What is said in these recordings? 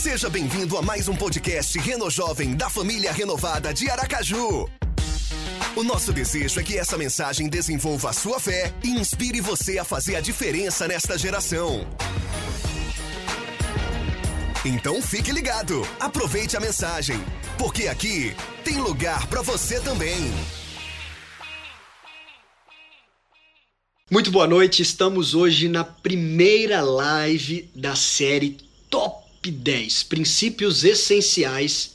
Seja bem-vindo a mais um podcast Reno Jovem da família renovada de Aracaju. O nosso desejo é que essa mensagem desenvolva a sua fé e inspire você a fazer a diferença nesta geração. Então fique ligado, aproveite a mensagem, porque aqui tem lugar para você também. Muito boa noite, estamos hoje na primeira live da série Top 10 Princípios Essenciais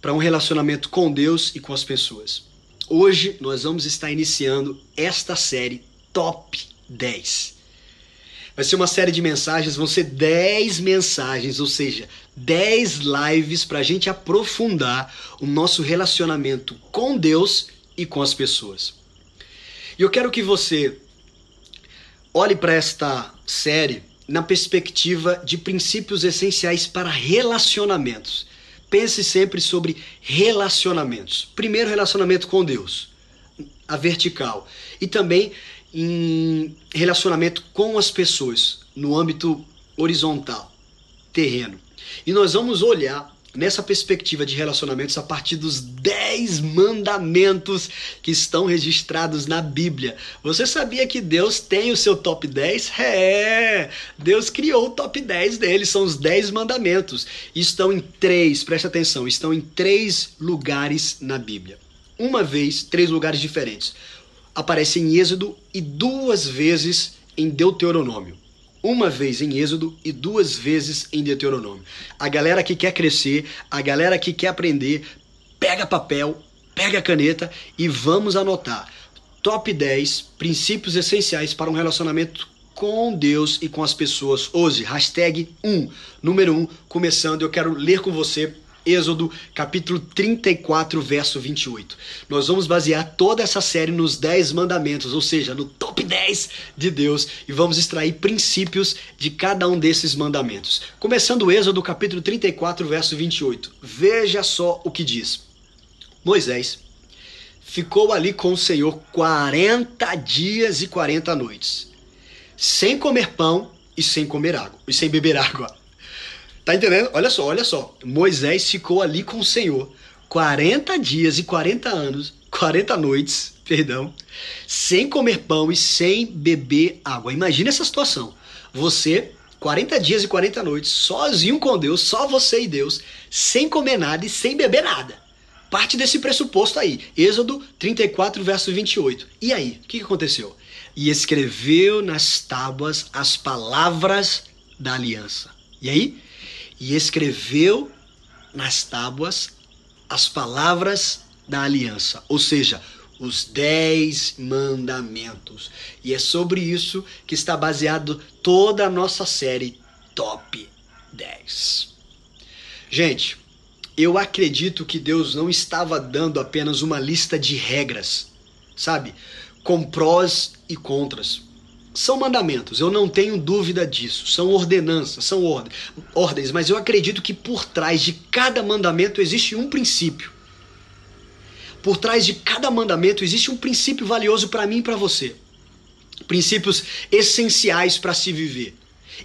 para um relacionamento com Deus e com as pessoas. Hoje nós vamos estar iniciando esta série Top 10. Vai ser uma série de mensagens, vão ser 10 mensagens, ou seja, 10 lives para a gente aprofundar o nosso relacionamento com Deus e com as pessoas. E eu quero que você olhe para esta série na perspectiva de princípios essenciais para relacionamentos. Pense sempre sobre relacionamentos. Primeiro, relacionamento com Deus, a vertical. E também em relacionamento com as pessoas, no âmbito horizontal, terreno. E nós vamos olhar nessa perspectiva de relacionamentos a partir dos 10 mandamentos que estão registrados na Bíblia. Você sabia que Deus tem o seu top 10? É! Deus criou o top 10 dele, são os 10 mandamentos. Estão em três, preste atenção, estão em três lugares na Bíblia. Uma vez, três lugares diferentes aparece em Êxodo e duas vezes em Deuteronômio. Uma vez em Êxodo e duas vezes em Deuteronômio. A galera que quer crescer, a galera que quer aprender, pega papel, pega caneta e vamos anotar. Top 10 princípios essenciais para um relacionamento com Deus e com as pessoas. Hoje, hashtag 1, número 1, começando. Eu quero ler com você Êxodo, capítulo 34, verso 28. Nós vamos basear toda essa série nos 10 mandamentos, ou seja, no top 10 de Deus, e vamos extrair princípios de cada um desses mandamentos. Começando o Êxodo, capítulo 34, verso 28. Veja só o que diz. Moisés ficou ali com o Senhor 40 dias e 40 noites, sem comer pão e sem comer água, e sem beber água. Tá entendendo? Olha só, olha só. Moisés ficou ali com o Senhor 40 dias e 40 anos, 40 noites, perdão, sem comer pão e sem beber água. Imagina essa situação. Você, 40 dias e 40 noites, sozinho com Deus, só você e Deus, sem comer nada e sem beber nada. Parte desse pressuposto aí. Êxodo 34, verso 28. E aí, o que aconteceu? E escreveu nas tábuas as palavras da aliança. E aí? E escreveu nas tábuas as palavras da aliança, ou seja, os dez mandamentos. E é sobre isso que está baseado toda a nossa série Top 10. Gente, eu acredito que Deus não estava dando apenas uma lista de regras, sabe? Com prós e contras. São mandamentos, eu não tenho dúvida disso. São ordenanças, são ordens, mas eu acredito que por trás de cada mandamento existe um princípio. Por trás de cada mandamento existe um princípio valioso para mim e para você. Princípios essenciais para se viver.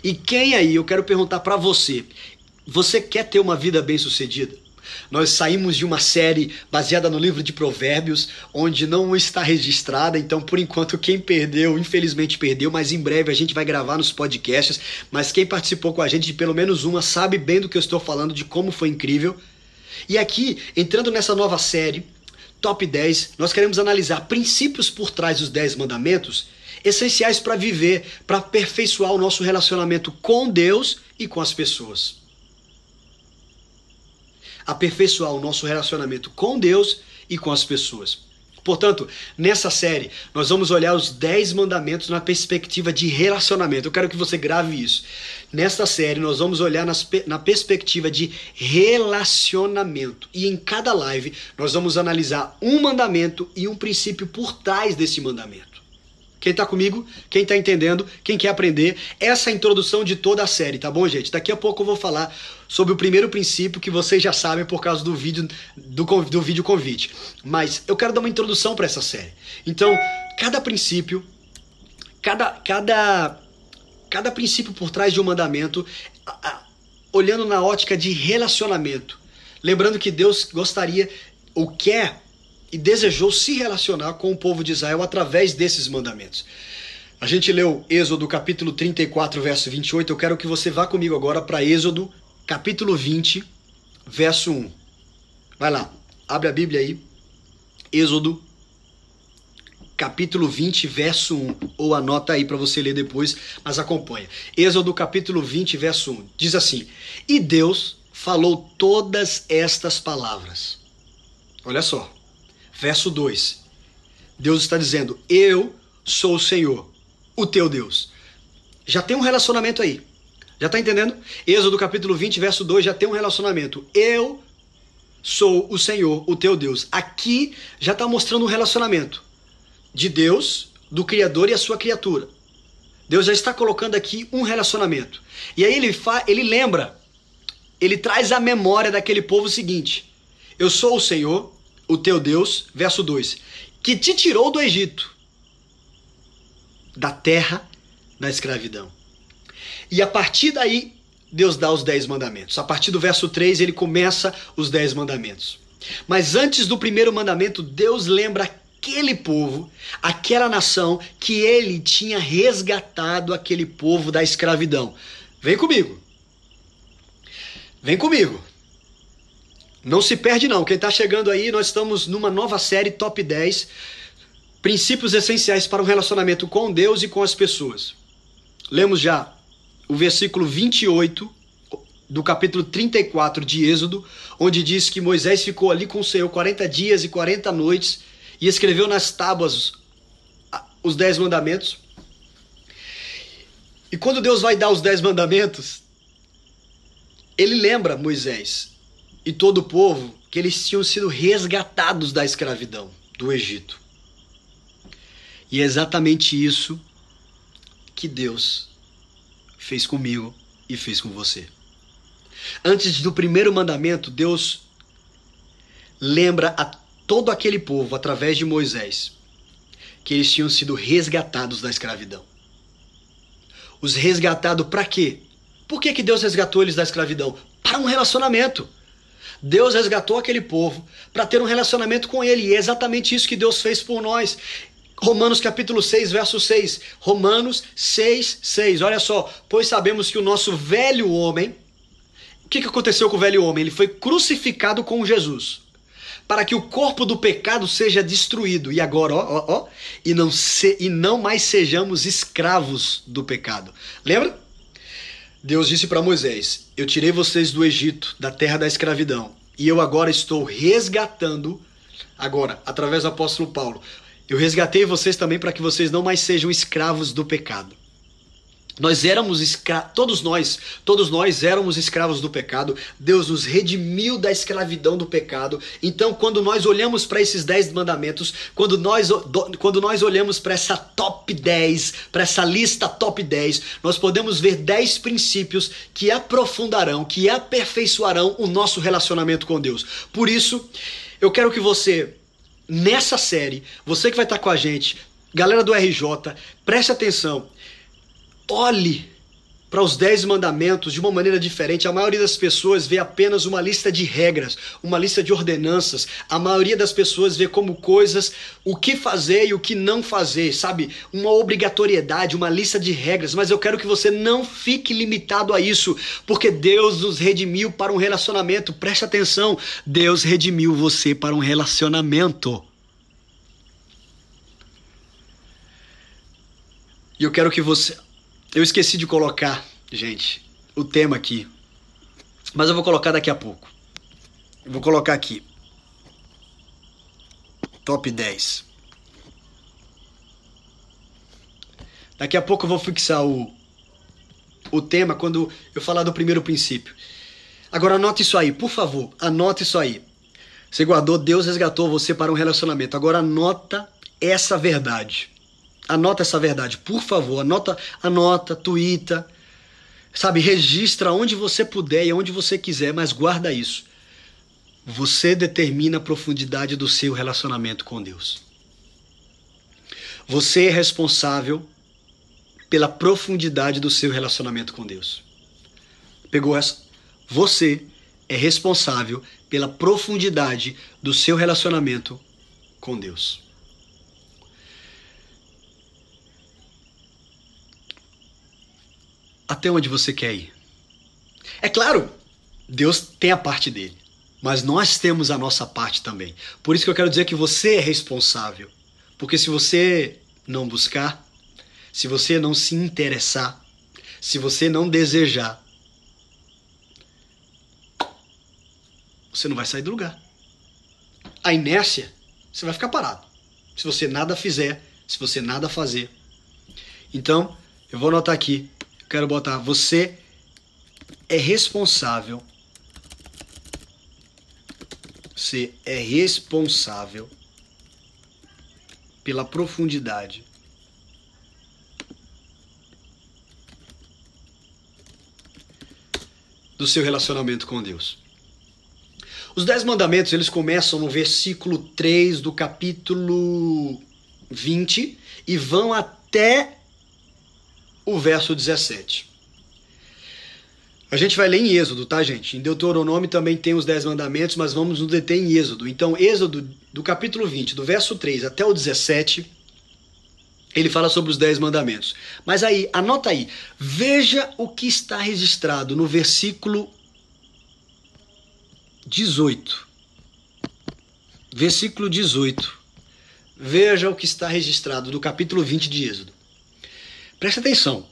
E quem aí, eu quero perguntar para você, você quer ter uma vida bem-sucedida? Nós saímos de uma série baseada no livro de Provérbios, onde não está registrada, então por enquanto quem perdeu, infelizmente perdeu, mas em breve a gente vai gravar nos podcasts. Mas quem participou com a gente de pelo menos uma sabe bem do que eu estou falando, de como foi incrível. E aqui, entrando nessa nova série, Top 10, nós queremos analisar princípios por trás dos 10 mandamentos essenciais para viver, para aperfeiçoar o nosso relacionamento com Deus e com as pessoas aperfeiçoar o nosso relacionamento com Deus e com as pessoas. Portanto, nessa série, nós vamos olhar os 10 mandamentos na perspectiva de relacionamento. Eu quero que você grave isso. Nesta série, nós vamos olhar nas, na perspectiva de relacionamento. E em cada live, nós vamos analisar um mandamento e um princípio por trás desse mandamento. Quem tá comigo, quem tá entendendo, quem quer aprender, essa é a introdução de toda a série, tá bom, gente? Daqui a pouco eu vou falar sobre o primeiro princípio que vocês já sabem por causa do vídeo do, do vídeo convite. Mas eu quero dar uma introdução para essa série. Então, cada princípio, cada cada cada princípio por trás de um mandamento, olhando na ótica de relacionamento. Lembrando que Deus gostaria ou quer e desejou se relacionar com o povo de Israel através desses mandamentos. A gente leu Êxodo capítulo 34, verso 28. Eu quero que você vá comigo agora para Êxodo capítulo 20, verso 1. Vai lá, abre a Bíblia aí. Êxodo capítulo 20, verso 1. Ou anota aí para você ler depois, mas acompanha. Êxodo capítulo 20, verso 1. Diz assim: E Deus falou todas estas palavras. Olha só. Verso 2. Deus está dizendo: Eu sou o Senhor, o teu Deus. Já tem um relacionamento aí. Já está entendendo? Êxodo capítulo 20, verso 2 já tem um relacionamento. Eu sou o Senhor, o teu Deus. Aqui já está mostrando um relacionamento de Deus, do Criador e a sua criatura. Deus já está colocando aqui um relacionamento. E aí ele, fa ele lembra, ele traz à memória daquele povo o seguinte: Eu sou o Senhor, o teu Deus, verso 2, que te tirou do Egito, da terra da escravidão. E a partir daí, Deus dá os dez mandamentos. A partir do verso 3, ele começa os dez mandamentos. Mas antes do primeiro mandamento, Deus lembra aquele povo, aquela nação que ele tinha resgatado aquele povo da escravidão. Vem comigo. Vem comigo. Não se perde não. Quem está chegando aí, nós estamos numa nova série Top 10 Princípios essenciais para um relacionamento com Deus e com as pessoas. Lemos já o versículo 28 do capítulo 34 de Êxodo, onde diz que Moisés ficou ali com o Senhor 40 dias e 40 noites e escreveu nas tábuas os dez mandamentos. E quando Deus vai dar os dez mandamentos, ele lembra Moisés e todo o povo que eles tinham sido resgatados da escravidão do Egito. E é exatamente isso que Deus fez comigo e fez com você. Antes do primeiro mandamento, Deus lembra a todo aquele povo, através de Moisés, que eles tinham sido resgatados da escravidão. Os resgatados para quê? Por que, que Deus resgatou eles da escravidão? Para um relacionamento. Deus resgatou aquele povo para ter um relacionamento com ele. E é exatamente isso que Deus fez por nós. Romanos capítulo 6, verso 6. Romanos 6, 6. Olha só. Pois sabemos que o nosso velho homem. O que, que aconteceu com o velho homem? Ele foi crucificado com Jesus. Para que o corpo do pecado seja destruído. E agora, ó, ó, ó. E não, se, e não mais sejamos escravos do pecado. Lembra? Deus disse para Moisés: Eu tirei vocês do Egito, da terra da escravidão, e eu agora estou resgatando, agora, através do apóstolo Paulo, eu resgatei vocês também para que vocês não mais sejam escravos do pecado. Nós éramos escravos, todos nós, todos nós éramos escravos do pecado. Deus nos redimiu da escravidão do pecado. Então, quando nós olhamos para esses dez mandamentos, quando nós, quando nós olhamos para essa top 10, para essa lista top 10, nós podemos ver dez princípios que aprofundarão, que aperfeiçoarão o nosso relacionamento com Deus. Por isso, eu quero que você, nessa série, você que vai estar com a gente, galera do RJ, preste atenção olhe para os dez mandamentos de uma maneira diferente. A maioria das pessoas vê apenas uma lista de regras, uma lista de ordenanças. A maioria das pessoas vê como coisas o que fazer e o que não fazer, sabe? Uma obrigatoriedade, uma lista de regras. Mas eu quero que você não fique limitado a isso, porque Deus nos redimiu para um relacionamento. Preste atenção, Deus redimiu você para um relacionamento. E eu quero que você eu esqueci de colocar, gente, o tema aqui. Mas eu vou colocar daqui a pouco. Eu vou colocar aqui. Top 10. Daqui a pouco eu vou fixar o, o tema quando eu falar do primeiro princípio. Agora anote isso aí, por favor, anote isso aí. Você guardou, Deus resgatou você para um relacionamento. Agora anota essa verdade. Anota essa verdade, por favor. Anota, anota, tuita. Sabe, registra onde você puder e onde você quiser, mas guarda isso. Você determina a profundidade do seu relacionamento com Deus. Você é responsável pela profundidade do seu relacionamento com Deus. Pegou essa? você é responsável pela profundidade do seu relacionamento com Deus. Até onde você quer ir? É claro, Deus tem a parte dele, mas nós temos a nossa parte também. Por isso que eu quero dizer que você é responsável. Porque se você não buscar, se você não se interessar, se você não desejar, você não vai sair do lugar. A inércia, você vai ficar parado. Se você nada fizer, se você nada fazer. Então, eu vou anotar aqui, quero botar você é responsável. Você é responsável pela profundidade do seu relacionamento com Deus. Os Dez Mandamentos, eles começam no versículo 3 do capítulo 20 e vão até o verso 17. A gente vai ler em Êxodo, tá, gente? Em Deuteronômio também tem os Dez Mandamentos, mas vamos nos deter em Êxodo. Então, Êxodo, do capítulo 20, do verso 3 até o 17, ele fala sobre os Dez Mandamentos. Mas aí, anota aí, veja o que está registrado no versículo 18. Versículo 18. Veja o que está registrado do capítulo 20 de Êxodo. Presta atenção.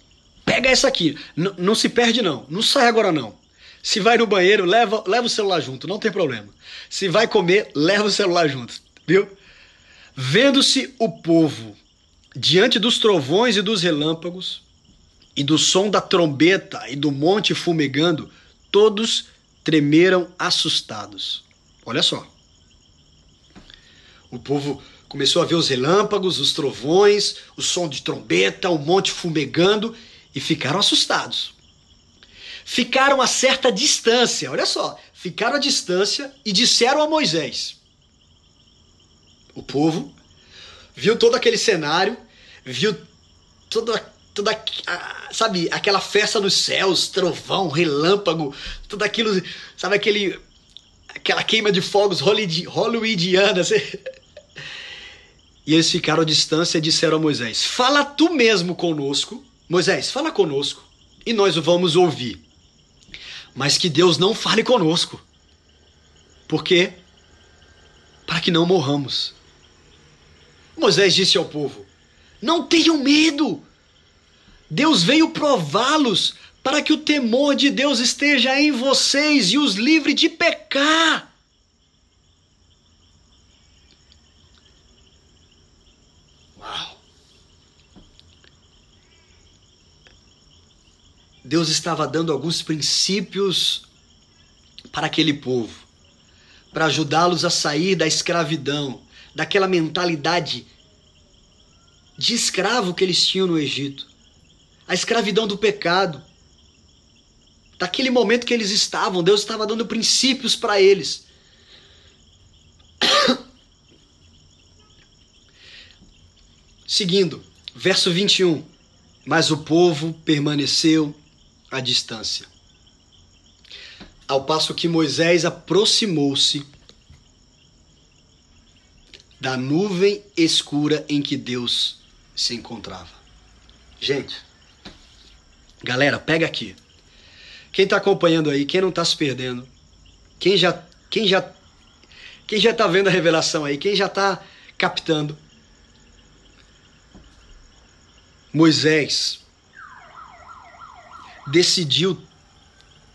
Pega essa aqui. N não se perde, não. Não sai agora, não. Se vai no banheiro, leva, leva o celular junto, não tem problema. Se vai comer, leva o celular junto, viu? Vendo-se o povo diante dos trovões e dos relâmpagos, e do som da trombeta e do monte fumegando, todos tremeram assustados. Olha só. O povo começou a ver os relâmpagos, os trovões, o som de trombeta, o monte fumegando e ficaram assustados. Ficaram a certa distância, olha só, ficaram à distância e disseram a Moisés. O povo viu todo aquele cenário, viu toda toda sabe, aquela festa nos céus, trovão, relâmpago, tudo aquilo, sabe aquele aquela queima de fogos hollywoodiana. E eles ficaram à distância e disseram a Moisés: Fala tu mesmo conosco, Moisés, fala conosco, e nós o vamos ouvir. Mas que Deus não fale conosco. Por quê? Para que não morramos. Moisés disse ao povo: Não tenham medo, Deus veio prová-los para que o temor de Deus esteja em vocês e os livre de pecar. Deus estava dando alguns princípios para aquele povo, para ajudá-los a sair da escravidão, daquela mentalidade de escravo que eles tinham no Egito a escravidão do pecado. Daquele momento que eles estavam, Deus estava dando princípios para eles. Seguindo, verso 21. Mas o povo permaneceu à distância. Ao passo que Moisés aproximou-se da nuvem escura em que Deus se encontrava. Gente, Galera, pega aqui. Quem está acompanhando aí, quem não está se perdendo, quem já, quem já, quem já está vendo a revelação aí, quem já está captando. Moisés decidiu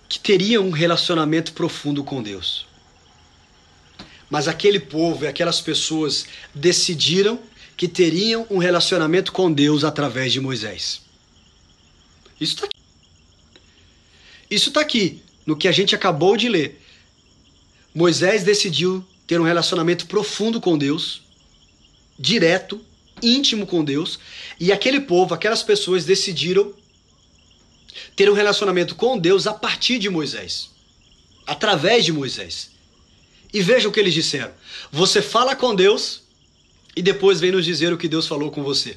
que teria um relacionamento profundo com Deus. Mas aquele povo e aquelas pessoas decidiram que teriam um relacionamento com Deus através de Moisés. Isso está aqui. Isso está aqui, no que a gente acabou de ler. Moisés decidiu ter um relacionamento profundo com Deus, direto, íntimo com Deus, e aquele povo, aquelas pessoas decidiram ter um relacionamento com Deus a partir de Moisés, através de Moisés. E veja o que eles disseram: você fala com Deus e depois vem nos dizer o que Deus falou com você.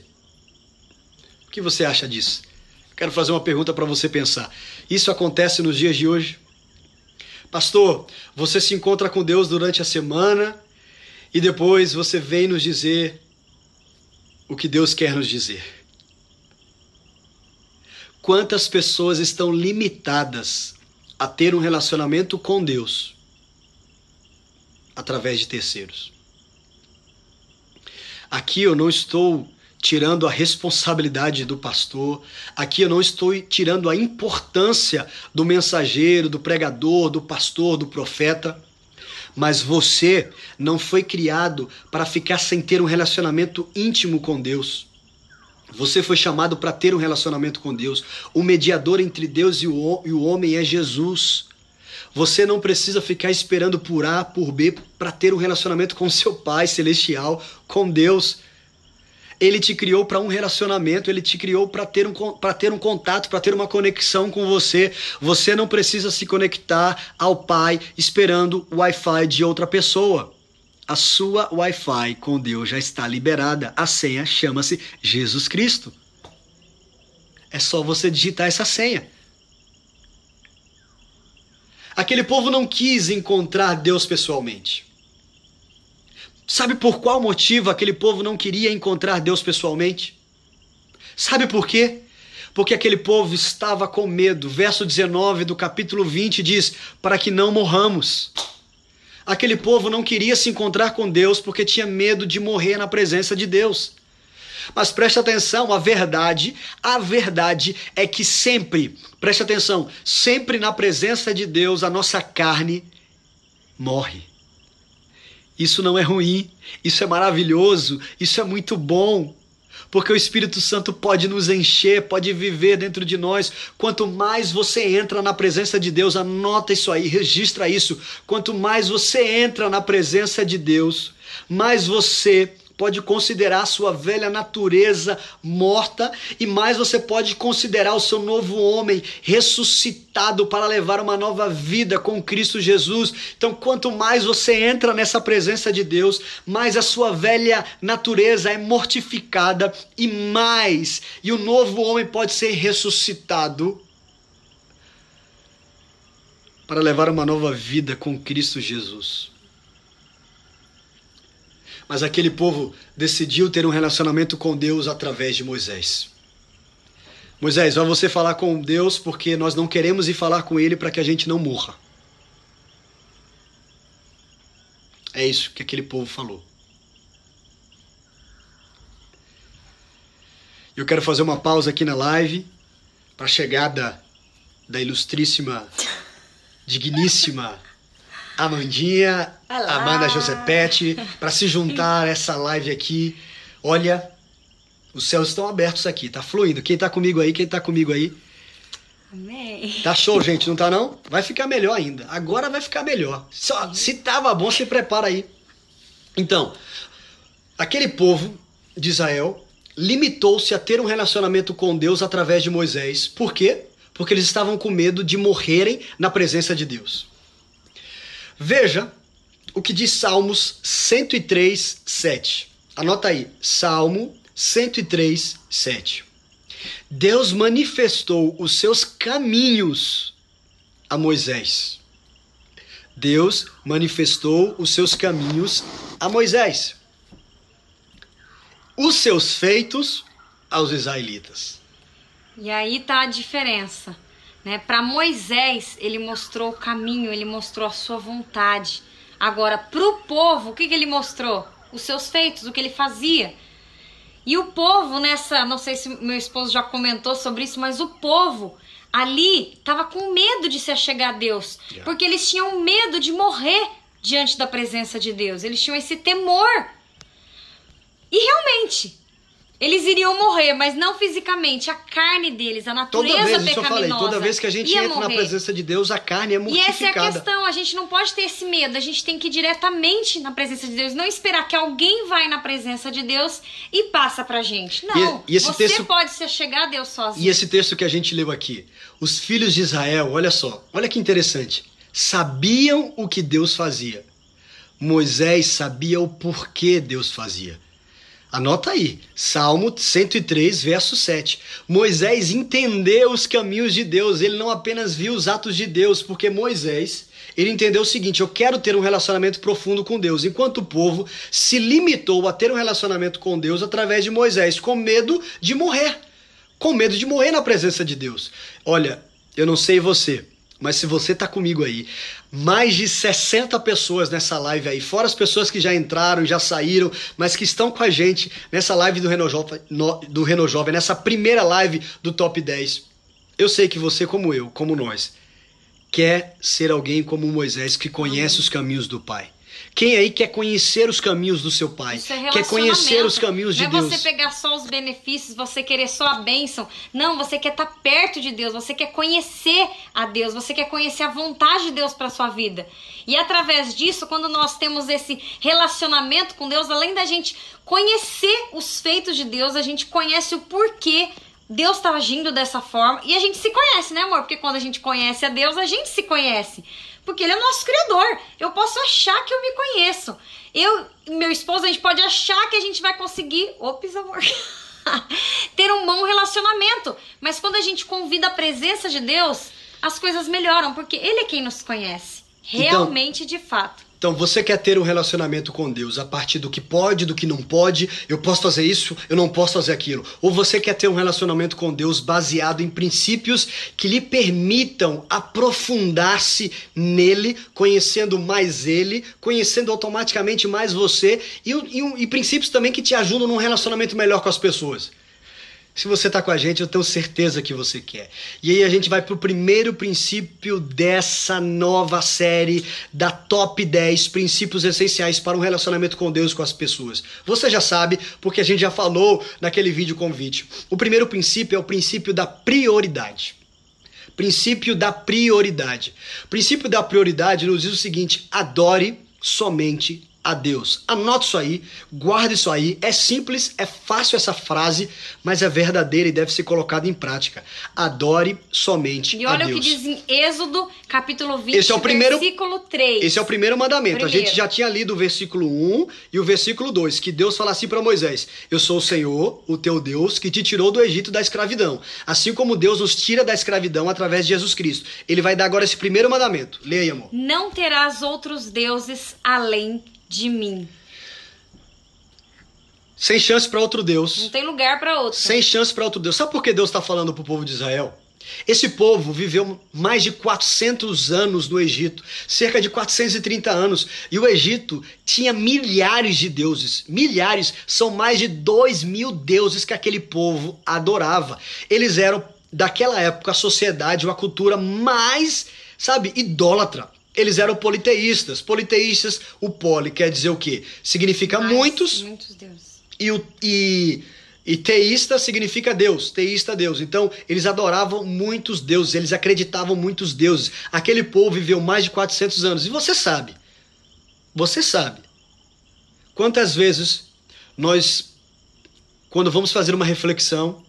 O que você acha disso? Quero fazer uma pergunta para você pensar. Isso acontece nos dias de hoje? Pastor, você se encontra com Deus durante a semana e depois você vem nos dizer o que Deus quer nos dizer. Quantas pessoas estão limitadas a ter um relacionamento com Deus através de terceiros? Aqui eu não estou tirando a responsabilidade do pastor, aqui eu não estou tirando a importância do mensageiro, do pregador, do pastor, do profeta. Mas você não foi criado para ficar sem ter um relacionamento íntimo com Deus. Você foi chamado para ter um relacionamento com Deus. O mediador entre Deus e o, homem é Jesus. Você não precisa ficar esperando por A, por B, para ter um relacionamento com seu Pai Celestial, com Deus. Ele te criou para um relacionamento, ele te criou para ter, um, ter um contato, para ter uma conexão com você. Você não precisa se conectar ao Pai esperando o Wi-Fi de outra pessoa. A sua Wi-Fi com Deus já está liberada. A senha chama-se Jesus Cristo. É só você digitar essa senha. Aquele povo não quis encontrar Deus pessoalmente. Sabe por qual motivo aquele povo não queria encontrar Deus pessoalmente? Sabe por quê? Porque aquele povo estava com medo. Verso 19 do capítulo 20 diz: Para que não morramos. Aquele povo não queria se encontrar com Deus porque tinha medo de morrer na presença de Deus. Mas preste atenção, a verdade, a verdade é que sempre, preste atenção, sempre na presença de Deus a nossa carne morre. Isso não é ruim, isso é maravilhoso, isso é muito bom. Porque o Espírito Santo pode nos encher, pode viver dentro de nós. Quanto mais você entra na presença de Deus, anota isso aí, registra isso. Quanto mais você entra na presença de Deus, mais você pode considerar sua velha natureza morta e mais você pode considerar o seu novo homem ressuscitado para levar uma nova vida com Cristo Jesus. Então, quanto mais você entra nessa presença de Deus, mais a sua velha natureza é mortificada e mais e o novo homem pode ser ressuscitado para levar uma nova vida com Cristo Jesus. Mas aquele povo decidiu ter um relacionamento com Deus através de Moisés. Moisés, vai você falar com Deus porque nós não queremos ir falar com Ele para que a gente não morra. É isso que aquele povo falou. Eu quero fazer uma pausa aqui na live para a chegada da ilustríssima, digníssima Amandinha, Olá. Amanda Josepete, para se juntar a essa live aqui. Olha, os céus estão abertos aqui, tá fluindo. Quem tá comigo aí, quem tá comigo aí? Amém. Tá show, gente, não tá não? Vai ficar melhor ainda. Agora vai ficar melhor. Só, se tava bom, se prepara aí. Então, aquele povo de Israel limitou-se a ter um relacionamento com Deus através de Moisés. Por quê? Porque eles estavam com medo de morrerem na presença de Deus. Veja o que diz Salmos 103, 7. Anota aí, Salmo 103, 7. Deus manifestou os seus caminhos a Moisés. Deus manifestou os seus caminhos a Moisés. Os seus feitos aos israelitas. E aí tá a diferença. Né? Para Moisés, ele mostrou o caminho, ele mostrou a sua vontade. Agora, para o povo, o que, que ele mostrou? Os seus feitos, o que ele fazia. E o povo nessa, não sei se meu esposo já comentou sobre isso, mas o povo ali estava com medo de se achegar a Deus, yeah. porque eles tinham medo de morrer diante da presença de Deus. Eles tinham esse temor. E realmente, eles iriam morrer, mas não fisicamente. A carne deles, a natureza toda vez, pecaminosa. Eu falei, toda vez que a gente entra morrer. na presença de Deus, a carne é mortificada. E essa é a questão. A gente não pode ter esse medo. A gente tem que ir diretamente na presença de Deus. Não esperar que alguém vai na presença de Deus e passa pra gente. Não. E, e você texto, pode se chegar a Deus sozinho. E esse texto que a gente leu aqui. Os filhos de Israel, olha só. Olha que interessante. Sabiam o que Deus fazia. Moisés sabia o porquê Deus fazia. Anota aí, Salmo 103, verso 7. Moisés entendeu os caminhos de Deus, ele não apenas viu os atos de Deus, porque Moisés, ele entendeu o seguinte: eu quero ter um relacionamento profundo com Deus, enquanto o povo se limitou a ter um relacionamento com Deus através de Moisés, com medo de morrer, com medo de morrer na presença de Deus. Olha, eu não sei você, mas se você tá comigo aí, mais de 60 pessoas nessa live aí, fora as pessoas que já entraram, já saíram, mas que estão com a gente nessa live do Renault Jovem, no, do Renault Jovem nessa primeira live do Top 10. Eu sei que você, como eu, como nós, quer ser alguém como Moisés que conhece os caminhos do Pai. Quem aí quer conhecer os caminhos do seu pai? É quer conhecer os caminhos de Deus? Não é você pegar só os benefícios, você querer só a bênção. Não, você quer estar perto de Deus, você quer conhecer a Deus, você quer conhecer a vontade de Deus para sua vida. E através disso, quando nós temos esse relacionamento com Deus, além da gente conhecer os feitos de Deus, a gente conhece o porquê Deus está agindo dessa forma. E a gente se conhece, né, amor? Porque quando a gente conhece a Deus, a gente se conhece. Porque ele é o nosso criador. Eu posso achar que eu me conheço. Eu e meu esposo, a gente pode achar que a gente vai conseguir. Ops, amor. ter um bom relacionamento. Mas quando a gente convida a presença de Deus, as coisas melhoram, porque Ele é quem nos conhece. Então, Realmente, então, de fato. Então, você quer ter um relacionamento com Deus a partir do que pode, do que não pode, eu posso fazer isso, eu não posso fazer aquilo. Ou você quer ter um relacionamento com Deus baseado em princípios que lhe permitam aprofundar-se nele, conhecendo mais ele, conhecendo automaticamente mais você e, e, e princípios também que te ajudam num relacionamento melhor com as pessoas. Se você está com a gente, eu tenho certeza que você quer. E aí a gente vai para o primeiro princípio dessa nova série da Top 10 Princípios Essenciais para um Relacionamento com Deus com as Pessoas. Você já sabe, porque a gente já falou naquele vídeo convite. O primeiro princípio é o princípio da prioridade. Princípio da prioridade. O princípio da prioridade nos diz o seguinte: adore somente a Deus. Anote isso aí, guarde isso aí. É simples, é fácil essa frase, mas é verdadeira e deve ser colocada em prática. Adore somente a Deus. E olha o que diz em Êxodo, capítulo 20, esse é o primeiro, versículo 3. Esse é o primeiro mandamento. Primeiro. A gente já tinha lido o versículo 1 e o versículo 2, que Deus fala assim para Moisés: Eu sou o Senhor, o teu Deus, que te tirou do Egito da escravidão. Assim como Deus nos tira da escravidão através de Jesus Cristo. Ele vai dar agora esse primeiro mandamento. Leia, amor. Não terás outros deuses além de mim. Sem chance para outro Deus. Não tem lugar para outro. Sem chance para outro Deus. Sabe por que Deus está falando para o povo de Israel? Esse povo viveu mais de 400 anos no Egito, cerca de 430 anos, e o Egito tinha milhares de deuses. Milhares, são mais de 2 mil deuses que aquele povo adorava. Eles eram, daquela época, a sociedade, uma cultura mais, sabe, idólatra. Eles eram politeístas. Politeístas, o poli quer dizer o quê? Significa Mais, muitos. Muitos deuses. E, o, e, e teísta significa Deus. Teísta, Deus. Então, eles adoravam muitos deuses. Eles acreditavam muitos deuses. Aquele povo viveu mais de 400 anos. E você sabe. Você sabe. Quantas vezes nós, quando vamos fazer uma reflexão,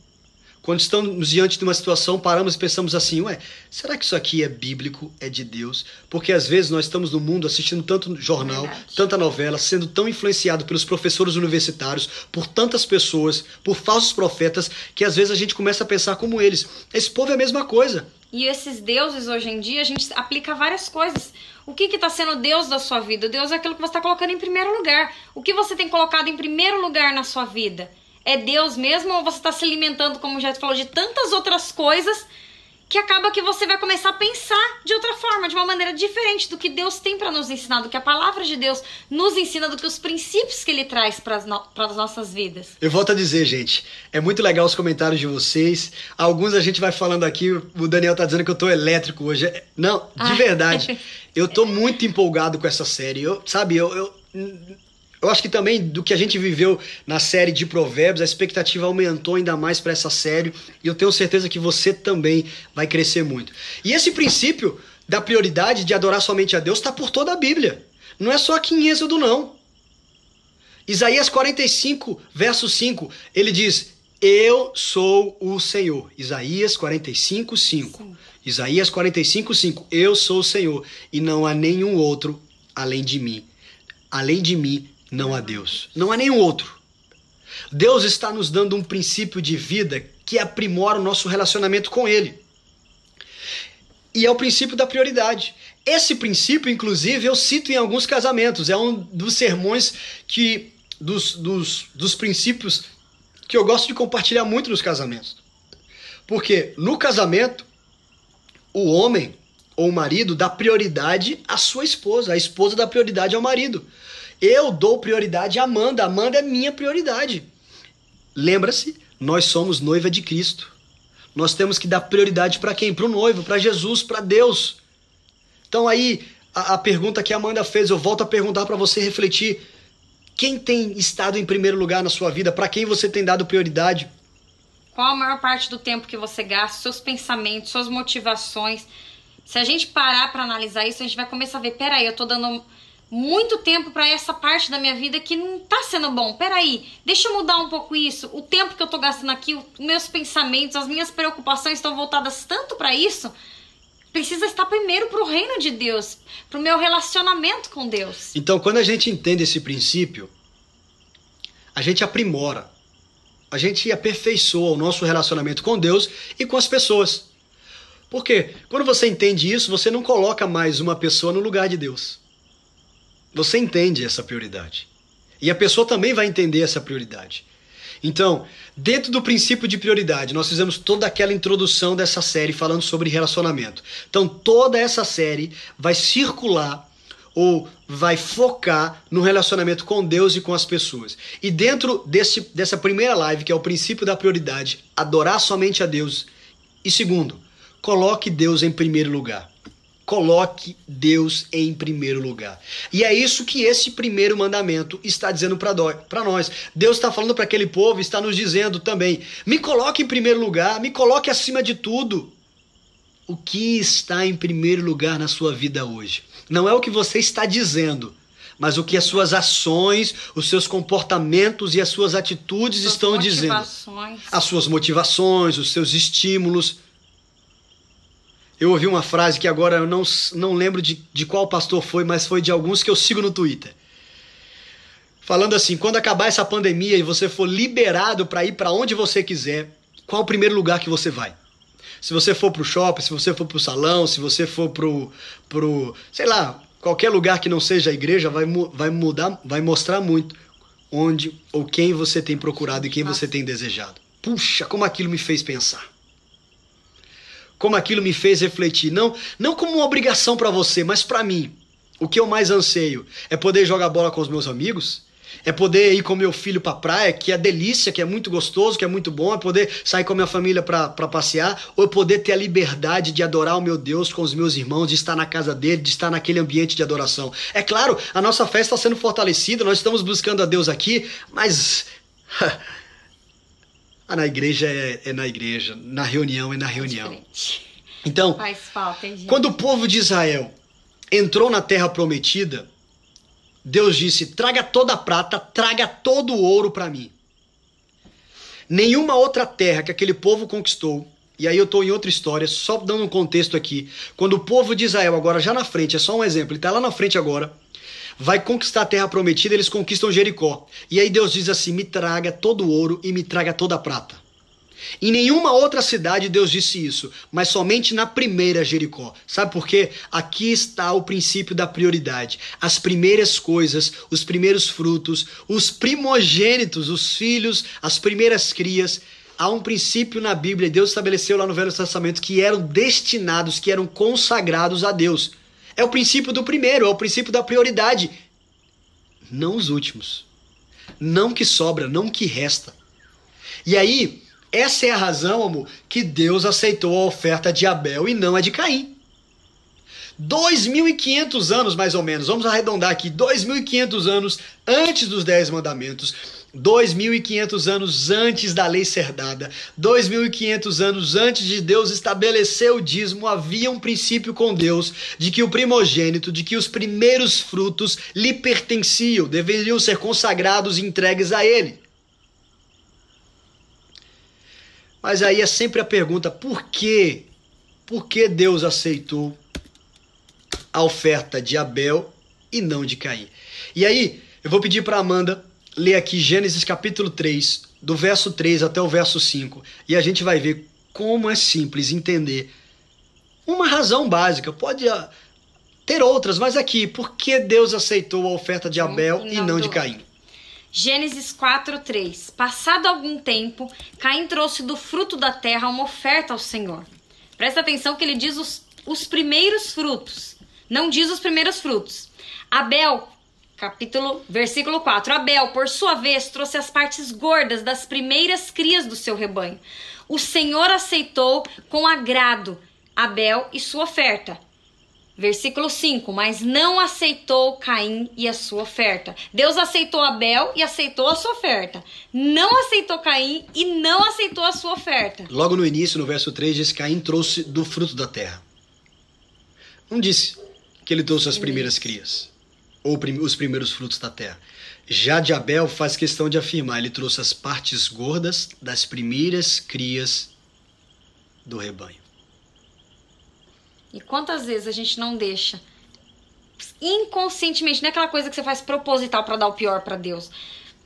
quando estamos diante de uma situação, paramos e pensamos assim: ué, será que isso aqui é bíblico, é de Deus? Porque às vezes nós estamos no mundo assistindo tanto jornal, Verdade. tanta novela, sendo tão influenciado pelos professores universitários, por tantas pessoas, por falsos profetas, que às vezes a gente começa a pensar como eles. Esse povo é a mesma coisa. E esses deuses hoje em dia, a gente aplica várias coisas. O que está sendo Deus da sua vida? Deus é aquilo que você está colocando em primeiro lugar. O que você tem colocado em primeiro lugar na sua vida? É Deus mesmo ou você está se alimentando, como já falou, de tantas outras coisas que acaba que você vai começar a pensar de outra forma, de uma maneira diferente do que Deus tem para nos ensinar, do que a palavra de Deus nos ensina, do que os princípios que Ele traz para as no nossas vidas. Eu volto a dizer, gente, é muito legal os comentários de vocês. Alguns a gente vai falando aqui, o Daniel tá dizendo que eu tô elétrico hoje. Não, de Ai. verdade, eu tô muito empolgado com essa série. Eu, sabe, eu, eu eu acho que também do que a gente viveu na série de Provérbios, a expectativa aumentou ainda mais para essa série e eu tenho certeza que você também vai crescer muito. E esse princípio da prioridade de adorar somente a Deus está por toda a Bíblia. Não é só aqui em Êxodo, não. Isaías 45, verso 5, ele diz: Eu sou o Senhor. Isaías 45, 5. Sim. Isaías 45, 5. Eu sou o Senhor e não há nenhum outro além de mim. Além de mim não há Deus. Não há nenhum outro. Deus está nos dando um princípio de vida que aprimora o nosso relacionamento com Ele. E é o princípio da prioridade. Esse princípio, inclusive, eu cito em alguns casamentos. É um dos sermões que. dos, dos, dos princípios que eu gosto de compartilhar muito nos casamentos. Porque no casamento, o homem ou o marido dá prioridade à sua esposa, a esposa dá prioridade ao marido. Eu dou prioridade à Amanda, a Amanda é minha prioridade. Lembra-se, nós somos noiva de Cristo. Nós temos que dar prioridade para quem? Para o noivo, para Jesus, para Deus. Então aí, a, a, pergunta que a Amanda fez, eu volto a perguntar para você refletir. Quem tem estado em primeiro lugar na sua vida? Para quem você tem dado prioridade? Qual a maior parte do tempo que você gasta, seus pensamentos, suas motivações? Se a gente parar para analisar isso, a gente vai começar a ver, peraí, eu tô dando muito tempo para essa parte da minha vida que não tá sendo bom. Peraí, deixa eu mudar um pouco isso. O tempo que eu tô gastando aqui, os meus pensamentos, as minhas preocupações estão voltadas tanto para isso. Precisa estar primeiro pro reino de Deus, pro meu relacionamento com Deus. Então, quando a gente entende esse princípio, a gente aprimora, a gente aperfeiçoa o nosso relacionamento com Deus e com as pessoas. Porque quando você entende isso, você não coloca mais uma pessoa no lugar de Deus. Você entende essa prioridade. E a pessoa também vai entender essa prioridade. Então, dentro do princípio de prioridade, nós fizemos toda aquela introdução dessa série falando sobre relacionamento. Então, toda essa série vai circular ou vai focar no relacionamento com Deus e com as pessoas. E dentro desse, dessa primeira live, que é o princípio da prioridade, adorar somente a Deus. E segundo, coloque Deus em primeiro lugar. Coloque Deus em primeiro lugar. E é isso que esse primeiro mandamento está dizendo para nós. Deus está falando para aquele povo, está nos dizendo também: me coloque em primeiro lugar, me coloque acima de tudo. O que está em primeiro lugar na sua vida hoje? Não é o que você está dizendo, mas o que as suas ações, os seus comportamentos e as suas atitudes suas estão dizendo. As suas motivações, os seus estímulos. Eu ouvi uma frase que agora eu não, não lembro de, de qual pastor foi, mas foi de alguns que eu sigo no Twitter. Falando assim: quando acabar essa pandemia e você for liberado para ir para onde você quiser, qual o primeiro lugar que você vai? Se você for pro shopping, se você for pro salão, se você for pro, pro sei lá, qualquer lugar que não seja a igreja, vai, vai mudar, vai mostrar muito onde ou quem você tem procurado e quem você tem desejado. Puxa, como aquilo me fez pensar como aquilo me fez refletir. Não, não como uma obrigação para você, mas para mim. O que eu mais anseio é poder jogar bola com os meus amigos, é poder ir com meu filho pra praia, que é delícia, que é muito gostoso, que é muito bom, é poder sair com a minha família para passear, ou é poder ter a liberdade de adorar o meu Deus com os meus irmãos, de estar na casa dele, de estar naquele ambiente de adoração. É claro, a nossa fé está sendo fortalecida, nós estamos buscando a Deus aqui, mas Ah, na igreja é, é, na igreja, na reunião é na reunião. É então, falta, quando o povo de Israel entrou na terra prometida, Deus disse: traga toda a prata, traga todo o ouro para mim. Nenhuma outra terra que aquele povo conquistou, e aí eu estou em outra história, só dando um contexto aqui. Quando o povo de Israel, agora já na frente, é só um exemplo, ele está lá na frente agora, vai conquistar a terra prometida, eles conquistam Jericó. E aí Deus diz assim: me traga todo o ouro e me traga toda a prata. Em nenhuma outra cidade Deus disse isso, mas somente na primeira Jericó. Sabe por quê? Aqui está o princípio da prioridade. As primeiras coisas, os primeiros frutos, os primogênitos, os filhos, as primeiras crias. Há um princípio na Bíblia, Deus estabeleceu lá no Velho Testamento, que eram destinados, que eram consagrados a Deus. É o princípio do primeiro, é o princípio da prioridade. Não os últimos. Não que sobra, não que resta. E aí, essa é a razão, amor, que Deus aceitou a oferta de Abel e não a de Caim. 2.500 anos, mais ou menos, vamos arredondar aqui, 2.500 anos antes dos Dez Mandamentos, 2.500 anos antes da lei ser dada, 2.500 anos antes de Deus estabelecer o dízimo, havia um princípio com Deus de que o primogênito, de que os primeiros frutos lhe pertenciam, deveriam ser consagrados e entregues a ele. Mas aí é sempre a pergunta: por quê? Por que Deus aceitou a oferta de Abel e não de Caim? E aí, eu vou pedir para Amanda ler aqui Gênesis capítulo 3, do verso 3 até o verso 5, e a gente vai ver como é simples entender uma razão básica. Pode ah, ter outras, mas aqui, por que Deus aceitou a oferta de Abel e não de Caim? Gênesis 4, 3. Passado algum tempo, Caim trouxe do fruto da terra uma oferta ao Senhor. Presta atenção que ele diz os, os primeiros frutos. Não diz os primeiros frutos. Abel, capítulo, versículo 4. Abel, por sua vez, trouxe as partes gordas das primeiras crias do seu rebanho. O Senhor aceitou com agrado Abel e sua oferta. Versículo 5: Mas não aceitou Caim e a sua oferta. Deus aceitou Abel e aceitou a sua oferta. Não aceitou Caim e não aceitou a sua oferta. Logo no início, no verso 3, diz que Caim trouxe do fruto da terra. Não disse que ele trouxe as primeiras crias, ou os primeiros frutos da terra. Já de Abel faz questão de afirmar, ele trouxe as partes gordas das primeiras crias do rebanho. E quantas vezes a gente não deixa inconscientemente, não é aquela coisa que você faz proposital para dar o pior para Deus.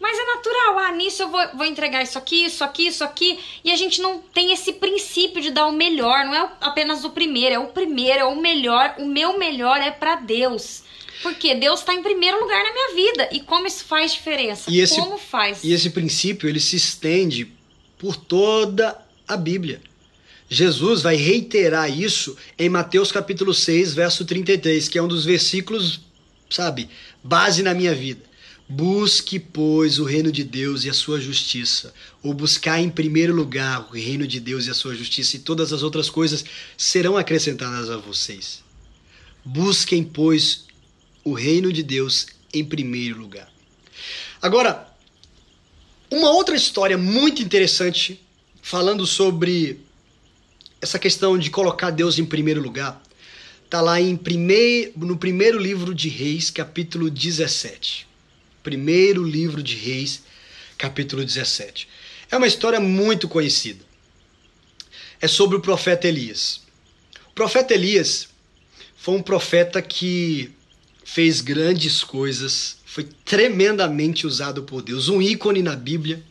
Mas é natural, ah, nisso eu vou, vou entregar isso aqui, isso aqui, isso aqui. E a gente não tem esse princípio de dar o melhor, não é apenas o primeiro, é o primeiro, é o melhor. O meu melhor é para Deus. Porque Deus está em primeiro lugar na minha vida. E como isso faz diferença? E esse, como faz? E esse princípio, ele se estende por toda a Bíblia. Jesus vai reiterar isso em Mateus capítulo 6, verso 33, que é um dos versículos, sabe, base na minha vida. Busque, pois, o reino de Deus e a sua justiça. Ou buscar em primeiro lugar o reino de Deus e a sua justiça, e todas as outras coisas serão acrescentadas a vocês. Busquem, pois, o reino de Deus em primeiro lugar. Agora, uma outra história muito interessante, falando sobre essa questão de colocar Deus em primeiro lugar está lá em primeir, no primeiro livro de Reis, capítulo 17. Primeiro livro de Reis, capítulo 17. É uma história muito conhecida. É sobre o profeta Elias. O profeta Elias foi um profeta que fez grandes coisas, foi tremendamente usado por Deus, um ícone na Bíblia.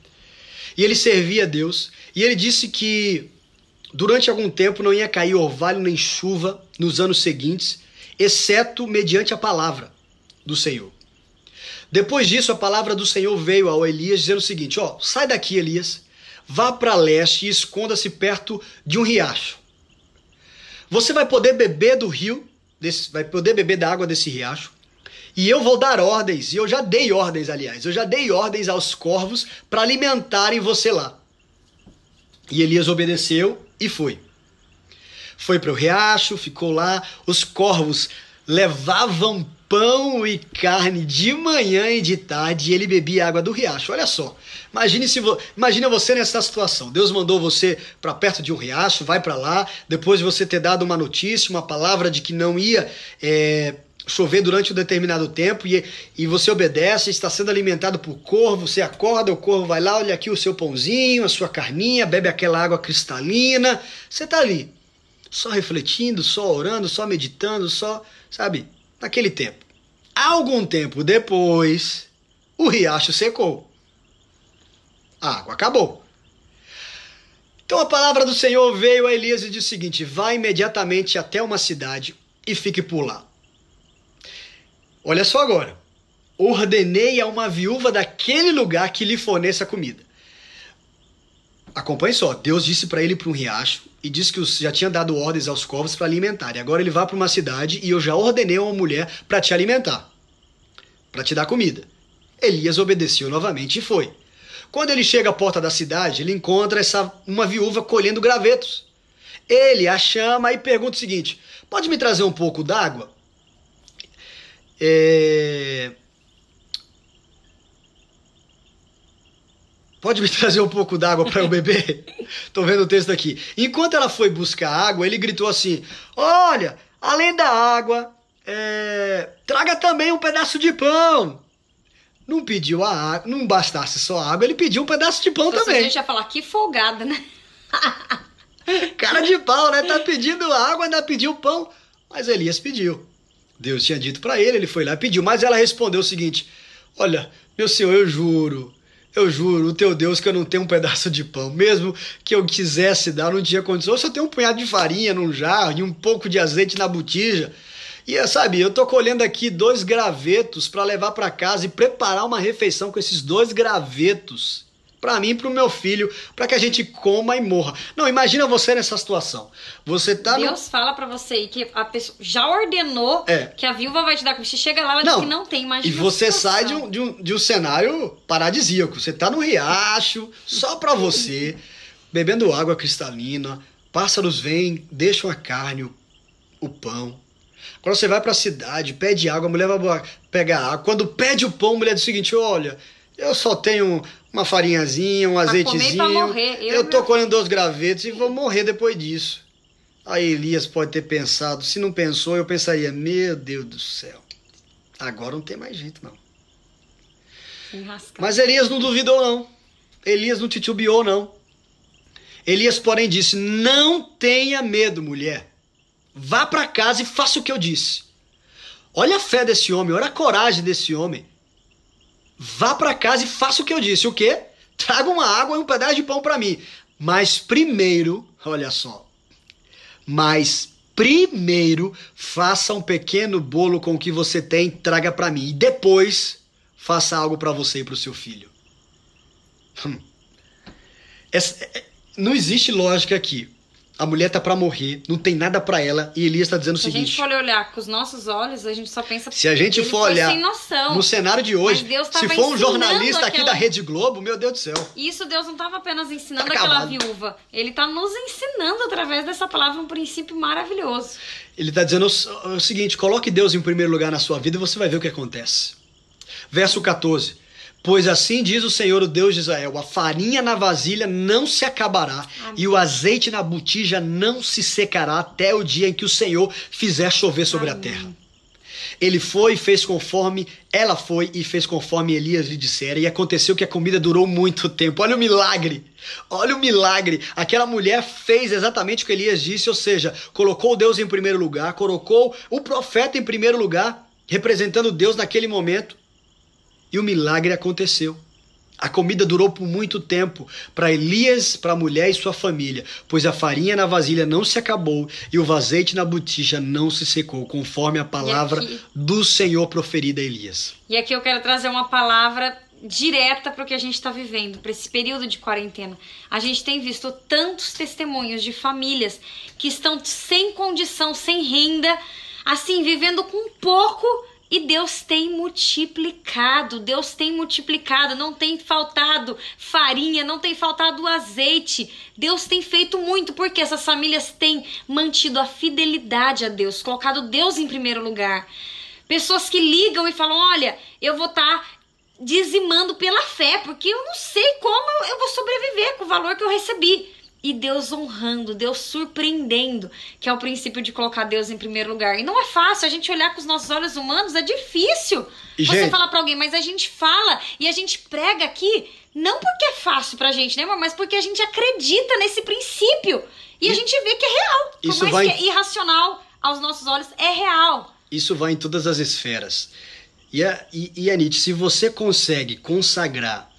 E ele servia a Deus. E ele disse que Durante algum tempo não ia cair orvalho nem chuva nos anos seguintes, exceto mediante a palavra do Senhor. Depois disso, a palavra do Senhor veio ao Elias dizendo o seguinte: ó, sai daqui, Elias, vá para leste e esconda-se perto de um riacho. Você vai poder beber do rio, desse, vai poder beber da água desse riacho, e eu vou dar ordens, e eu já dei ordens, aliás, eu já dei ordens aos corvos para alimentarem você lá. E Elias obedeceu e foi. Foi para o riacho, ficou lá, os corvos levavam pão e carne de manhã e de tarde e ele bebia água do riacho. Olha só. Imagine se vo... Imagina você nessa situação. Deus mandou você para perto de um riacho, vai para lá, depois de você ter dado uma notícia, uma palavra de que não ia é, chover durante um determinado tempo e, e você obedece, está sendo alimentado por corvo, você acorda, o corvo vai lá, olha aqui o seu pãozinho, a sua carninha, bebe aquela água cristalina, você está ali, só refletindo, só orando, só meditando, só, sabe, naquele tempo. Algum tempo depois, o riacho secou. A água acabou. Então a palavra do Senhor veio a Elias e disse o seguinte: vá imediatamente até uma cidade e fique por lá. Olha só agora. Ordenei a uma viúva daquele lugar que lhe forneça comida. Acompanhe só. Deus disse para ele para um riacho e disse que já tinha dado ordens aos corvos para alimentar. E agora ele vai para uma cidade e eu já ordenei a uma mulher para te alimentar, para te dar comida. Elias obedeceu novamente e foi. Quando ele chega à porta da cidade, ele encontra essa uma viúva colhendo gravetos. Ele a chama e pergunta o seguinte: Pode me trazer um pouco d'água? É... Pode me trazer um pouco d'água para eu beber? Tô vendo o texto aqui. Enquanto ela foi buscar água, ele gritou assim: Olha, além da água, é... traga também um pedaço de pão. Não pediu a água, não bastasse só a água, ele pediu um pedaço de pão então, também. A gente ia falar que folgada, né? Cara de pau, né? Tá pedindo água, ainda pediu pão. Mas Elias pediu. Deus tinha dito para ele, ele foi lá e pediu, mas ela respondeu o seguinte: Olha, meu senhor, eu juro, eu juro, o teu Deus, que eu não tenho um pedaço de pão. Mesmo que eu quisesse dar, não tinha condição. Eu só tenho um punhado de farinha num jarro e um pouco de azeite na botija. E sabe, eu tô colhendo aqui dois gravetos para levar para casa e preparar uma refeição com esses dois gravetos para mim e pro meu filho, para que a gente coma e morra. Não, imagina você nessa situação. Você tá Deus no... fala para você que a pessoa já ordenou é. que a viúva vai te dar comida. Você chega lá, ela não. diz que não tem mais E você sai de um, de, um, de um cenário paradisíaco. Você tá no riacho, só para você, bebendo água cristalina, pássaros vêm, deixam a carne, o, o pão. Quando você vai para a cidade, pede água, a mulher vai pegar água. Quando pede o pão, a mulher diz o seguinte: olha, eu só tenho uma farinhazinha, um pra azeitezinho. Comer morrer. Eu, eu tô meu... colhendo dois gravetos e vou morrer depois disso. Aí Elias pode ter pensado, se não pensou, eu pensaria, meu Deus do céu, agora não tem mais jeito não. Mas Elias não duvidou não. Elias não titubeou não. Elias, porém, disse: Não tenha medo, mulher. Vá para casa e faça o que eu disse. Olha a fé desse homem, olha a coragem desse homem. Vá para casa e faça o que eu disse. O quê? Traga uma água e um pedaço de pão para mim. Mas primeiro, olha só. Mas primeiro faça um pequeno bolo com o que você tem, traga para mim. E depois faça algo para você e para o seu filho. Hum. Essa, é, não existe lógica aqui a mulher tá para morrer, não tem nada para ela, e Elias está dizendo o seguinte: Se a gente for olhar com os nossos olhos, a gente só pensa Se a gente for olhar no cenário de hoje, se for um jornalista aquela... aqui da Rede Globo, meu Deus do céu. Isso Deus não estava apenas ensinando tá aquela viúva, ele está nos ensinando através dessa palavra um princípio maravilhoso. Ele está dizendo o, o seguinte: coloque Deus em primeiro lugar na sua vida e você vai ver o que acontece. Verso 14. Pois assim diz o Senhor, o Deus de Israel: a farinha na vasilha não se acabará, Amém. e o azeite na botija não se secará até o dia em que o Senhor fizer chover sobre Amém. a terra. Ele foi e fez conforme ela foi e fez conforme Elias lhe dissera, e aconteceu que a comida durou muito tempo. Olha o milagre! Olha o milagre! Aquela mulher fez exatamente o que Elias disse, ou seja, colocou Deus em primeiro lugar, colocou o profeta em primeiro lugar, representando Deus naquele momento e o milagre aconteceu. A comida durou por muito tempo para Elias, para a mulher e sua família, pois a farinha na vasilha não se acabou e o azeite na botija não se secou, conforme a palavra aqui... do Senhor proferida a Elias. E aqui eu quero trazer uma palavra direta para o que a gente está vivendo, para esse período de quarentena. A gente tem visto tantos testemunhos de famílias que estão sem condição, sem renda, assim, vivendo com pouco e Deus tem multiplicado, Deus tem multiplicado, não tem faltado farinha, não tem faltado azeite. Deus tem feito muito porque essas famílias têm mantido a fidelidade a Deus, colocado Deus em primeiro lugar. Pessoas que ligam e falam: Olha, eu vou estar tá dizimando pela fé, porque eu não sei como eu vou sobreviver com o valor que eu recebi e Deus honrando, Deus surpreendendo, que é o princípio de colocar Deus em primeiro lugar. E não é fácil, a gente olhar com os nossos olhos humanos é difícil. E você gente... falar para alguém, mas a gente fala e a gente prega aqui, não porque é fácil pra gente, né, amor? Mas porque a gente acredita nesse princípio. E, e... a gente vê que é real. Isso Por mais vai... que é irracional aos nossos olhos, é real. Isso vai em todas as esferas. E, a, e, e Anite, se você consegue consagrar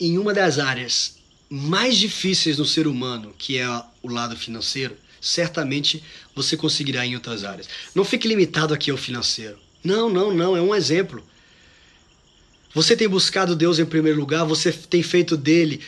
em uma das áreas mais difíceis no ser humano, que é o lado financeiro, certamente você conseguirá em outras áreas. Não fique limitado aqui ao financeiro. Não, não, não, é um exemplo. Você tem buscado Deus em primeiro lugar, você tem feito dele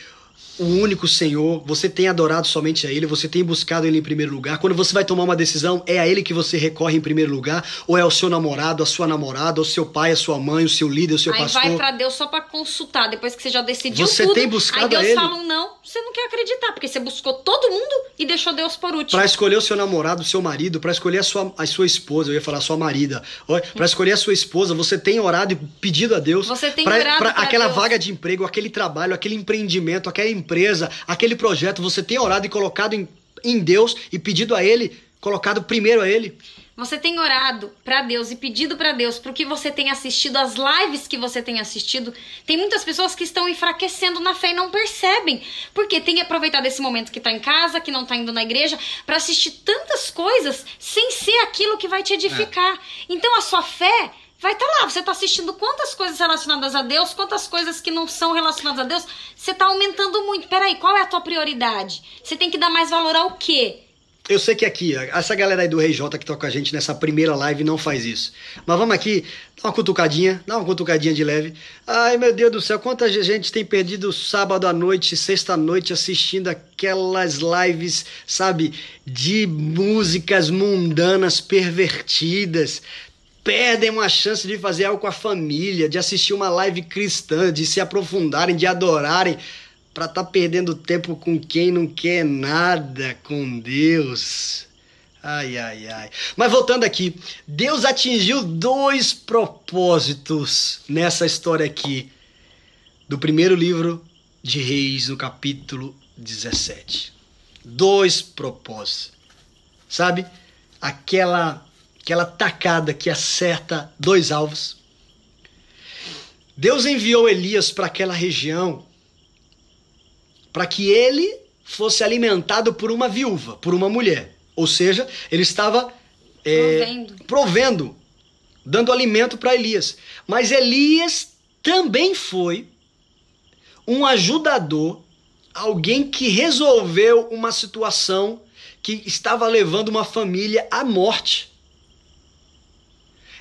o único Senhor, você tem adorado somente a Ele, você tem buscado Ele em primeiro lugar. Quando você vai tomar uma decisão, é a Ele que você recorre em primeiro lugar? Ou é ao seu namorado, a sua namorada, o seu pai, a sua mãe, o seu líder, o seu aí pastor? Aí vai para Deus só para consultar, depois que você já decidiu você tudo. Você tem buscado aí Deus a Ele? fala um não, você não quer acreditar, porque você buscou todo mundo e deixou Deus por último. Para escolher o seu namorado, o seu marido, para escolher a sua, a sua esposa, eu ia falar sua marida. Para escolher a sua esposa, você tem orado e pedido a Deus. Você tem pra, orado pra, aquela Deus. vaga de emprego, aquele trabalho, aquele empreendimento, aquela empresa, aquele projeto você tem orado e colocado em, em Deus e pedido a Ele, colocado primeiro a Ele? Você tem orado para Deus e pedido para Deus para o que você tem assistido, as lives que você tem assistido. Tem muitas pessoas que estão enfraquecendo na fé e não percebem. Porque tem aproveitado esse momento que está em casa, que não está indo na igreja, para assistir tantas coisas sem ser aquilo que vai te edificar. É. Então a sua fé vai estar tá lá. Você está assistindo quantas coisas relacionadas a Deus, quantas coisas que não são relacionadas a Deus. Você está aumentando muito. Peraí, qual é a tua prioridade? Você tem que dar mais valor ao quê? Eu sei que aqui, essa galera aí do Rei que tá com a gente nessa primeira live não faz isso. Mas vamos aqui, dá uma cutucadinha, dá uma cutucadinha de leve. Ai, meu Deus do céu, quanta gente tem perdido sábado à noite, sexta noite assistindo aquelas lives, sabe, de músicas mundanas pervertidas. Perdem uma chance de fazer algo com a família, de assistir uma live cristã, de se aprofundarem, de adorarem para estar tá perdendo tempo com quem não quer nada com Deus. Ai, ai, ai. Mas voltando aqui, Deus atingiu dois propósitos nessa história aqui do primeiro livro de Reis, no capítulo 17. Dois propósitos. Sabe? Aquela aquela tacada que acerta dois alvos. Deus enviou Elias para aquela região para que ele fosse alimentado por uma viúva, por uma mulher. Ou seja, ele estava é, provendo. provendo, dando alimento para Elias. Mas Elias também foi um ajudador, alguém que resolveu uma situação que estava levando uma família à morte.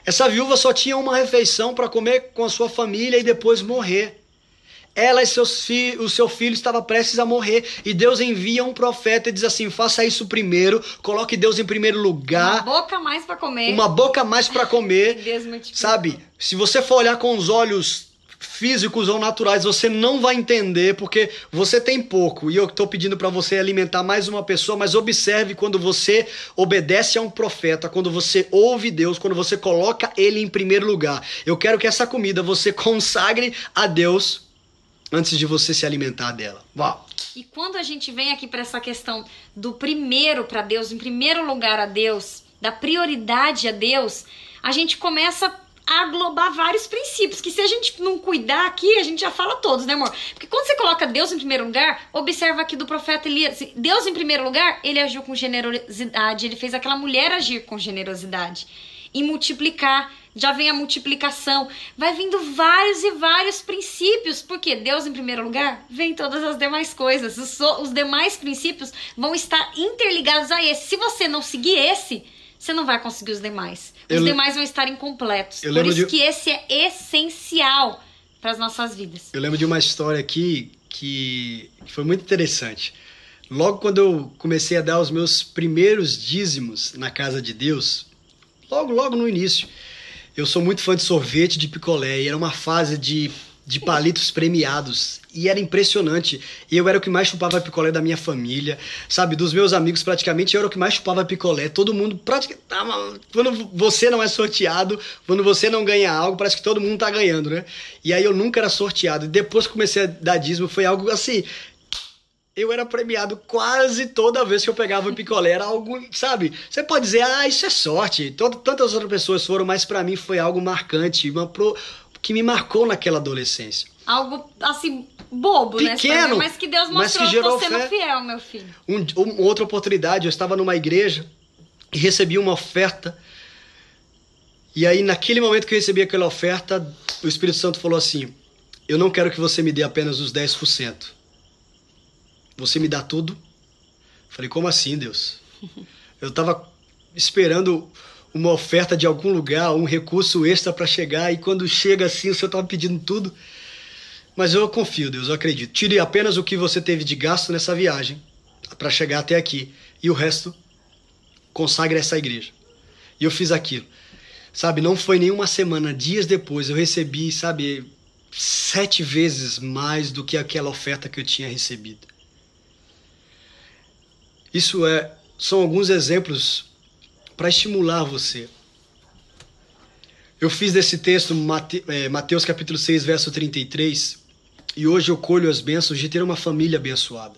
Essa viúva só tinha uma refeição para comer com a sua família e depois morrer. Ela e seus fi o seu filho estava prestes a morrer e Deus envia um profeta e diz assim: faça isso primeiro, coloque Deus em primeiro lugar. Uma boca mais para comer. Uma boca mais para comer. sabe? Se você for olhar com os olhos físicos ou naturais, você não vai entender porque você tem pouco. E eu estou pedindo para você alimentar mais uma pessoa, mas observe quando você obedece a um profeta, quando você ouve Deus, quando você coloca ele em primeiro lugar. Eu quero que essa comida você consagre a Deus antes de você se alimentar dela. Uau! E quando a gente vem aqui para essa questão do primeiro para Deus, em primeiro lugar a Deus, da prioridade a Deus, a gente começa aglobar vários princípios, que se a gente não cuidar aqui, a gente já fala todos, né, amor? Porque quando você coloca Deus em primeiro lugar, observa aqui do profeta Elias, Deus em primeiro lugar, ele agiu com generosidade, ele fez aquela mulher agir com generosidade e multiplicar já vem a multiplicação, vai vindo vários e vários princípios, porque Deus em primeiro lugar, vem todas as demais coisas. Os, os demais princípios vão estar interligados a esse. Se você não seguir esse, você não vai conseguir os demais. Os eu demais vão estar incompletos. Por isso de... que esse é essencial para as nossas vidas. Eu lembro de uma história aqui que foi muito interessante. Logo quando eu comecei a dar os meus primeiros dízimos na casa de Deus, logo, logo no início, eu sou muito fã de sorvete de picolé e era uma fase de, de palitos premiados. E era impressionante. Eu era o que mais chupava picolé da minha família, sabe? Dos meus amigos, praticamente, eu era o que mais chupava picolé. Todo mundo, praticamente. Quando você não é sorteado, quando você não ganha algo, parece que todo mundo tá ganhando, né? E aí eu nunca era sorteado. Depois que comecei a dar dízimo, foi algo assim eu era premiado quase toda vez que eu pegava picolé. Era algo, sabe? Você pode dizer, ah, isso é sorte. Tantas outras pessoas foram, mas para mim foi algo marcante, uma pro, que me marcou naquela adolescência. Algo, assim, bobo, né, Pequeno, né? Mas que Deus mostrou que gerou você sendo fiel, meu filho. Um, um, outra oportunidade, eu estava numa igreja e recebi uma oferta. E aí, naquele momento que eu recebi aquela oferta, o Espírito Santo falou assim: Eu não quero que você me dê apenas os 10%. Você me dá tudo? Falei, como assim, Deus? Eu estava esperando uma oferta de algum lugar, um recurso extra para chegar, e quando chega assim, o Senhor estava pedindo tudo. Mas eu confio, Deus, eu acredito. Tire apenas o que você teve de gasto nessa viagem para chegar até aqui, e o resto consagre essa igreja. E eu fiz aquilo. Sabe, não foi nenhuma semana, dias depois eu recebi, sabe, sete vezes mais do que aquela oferta que eu tinha recebido. Isso é, são alguns exemplos para estimular você. Eu fiz desse texto é, Mateus capítulo 6, verso 33, e hoje eu colho as bênçãos de ter uma família abençoada.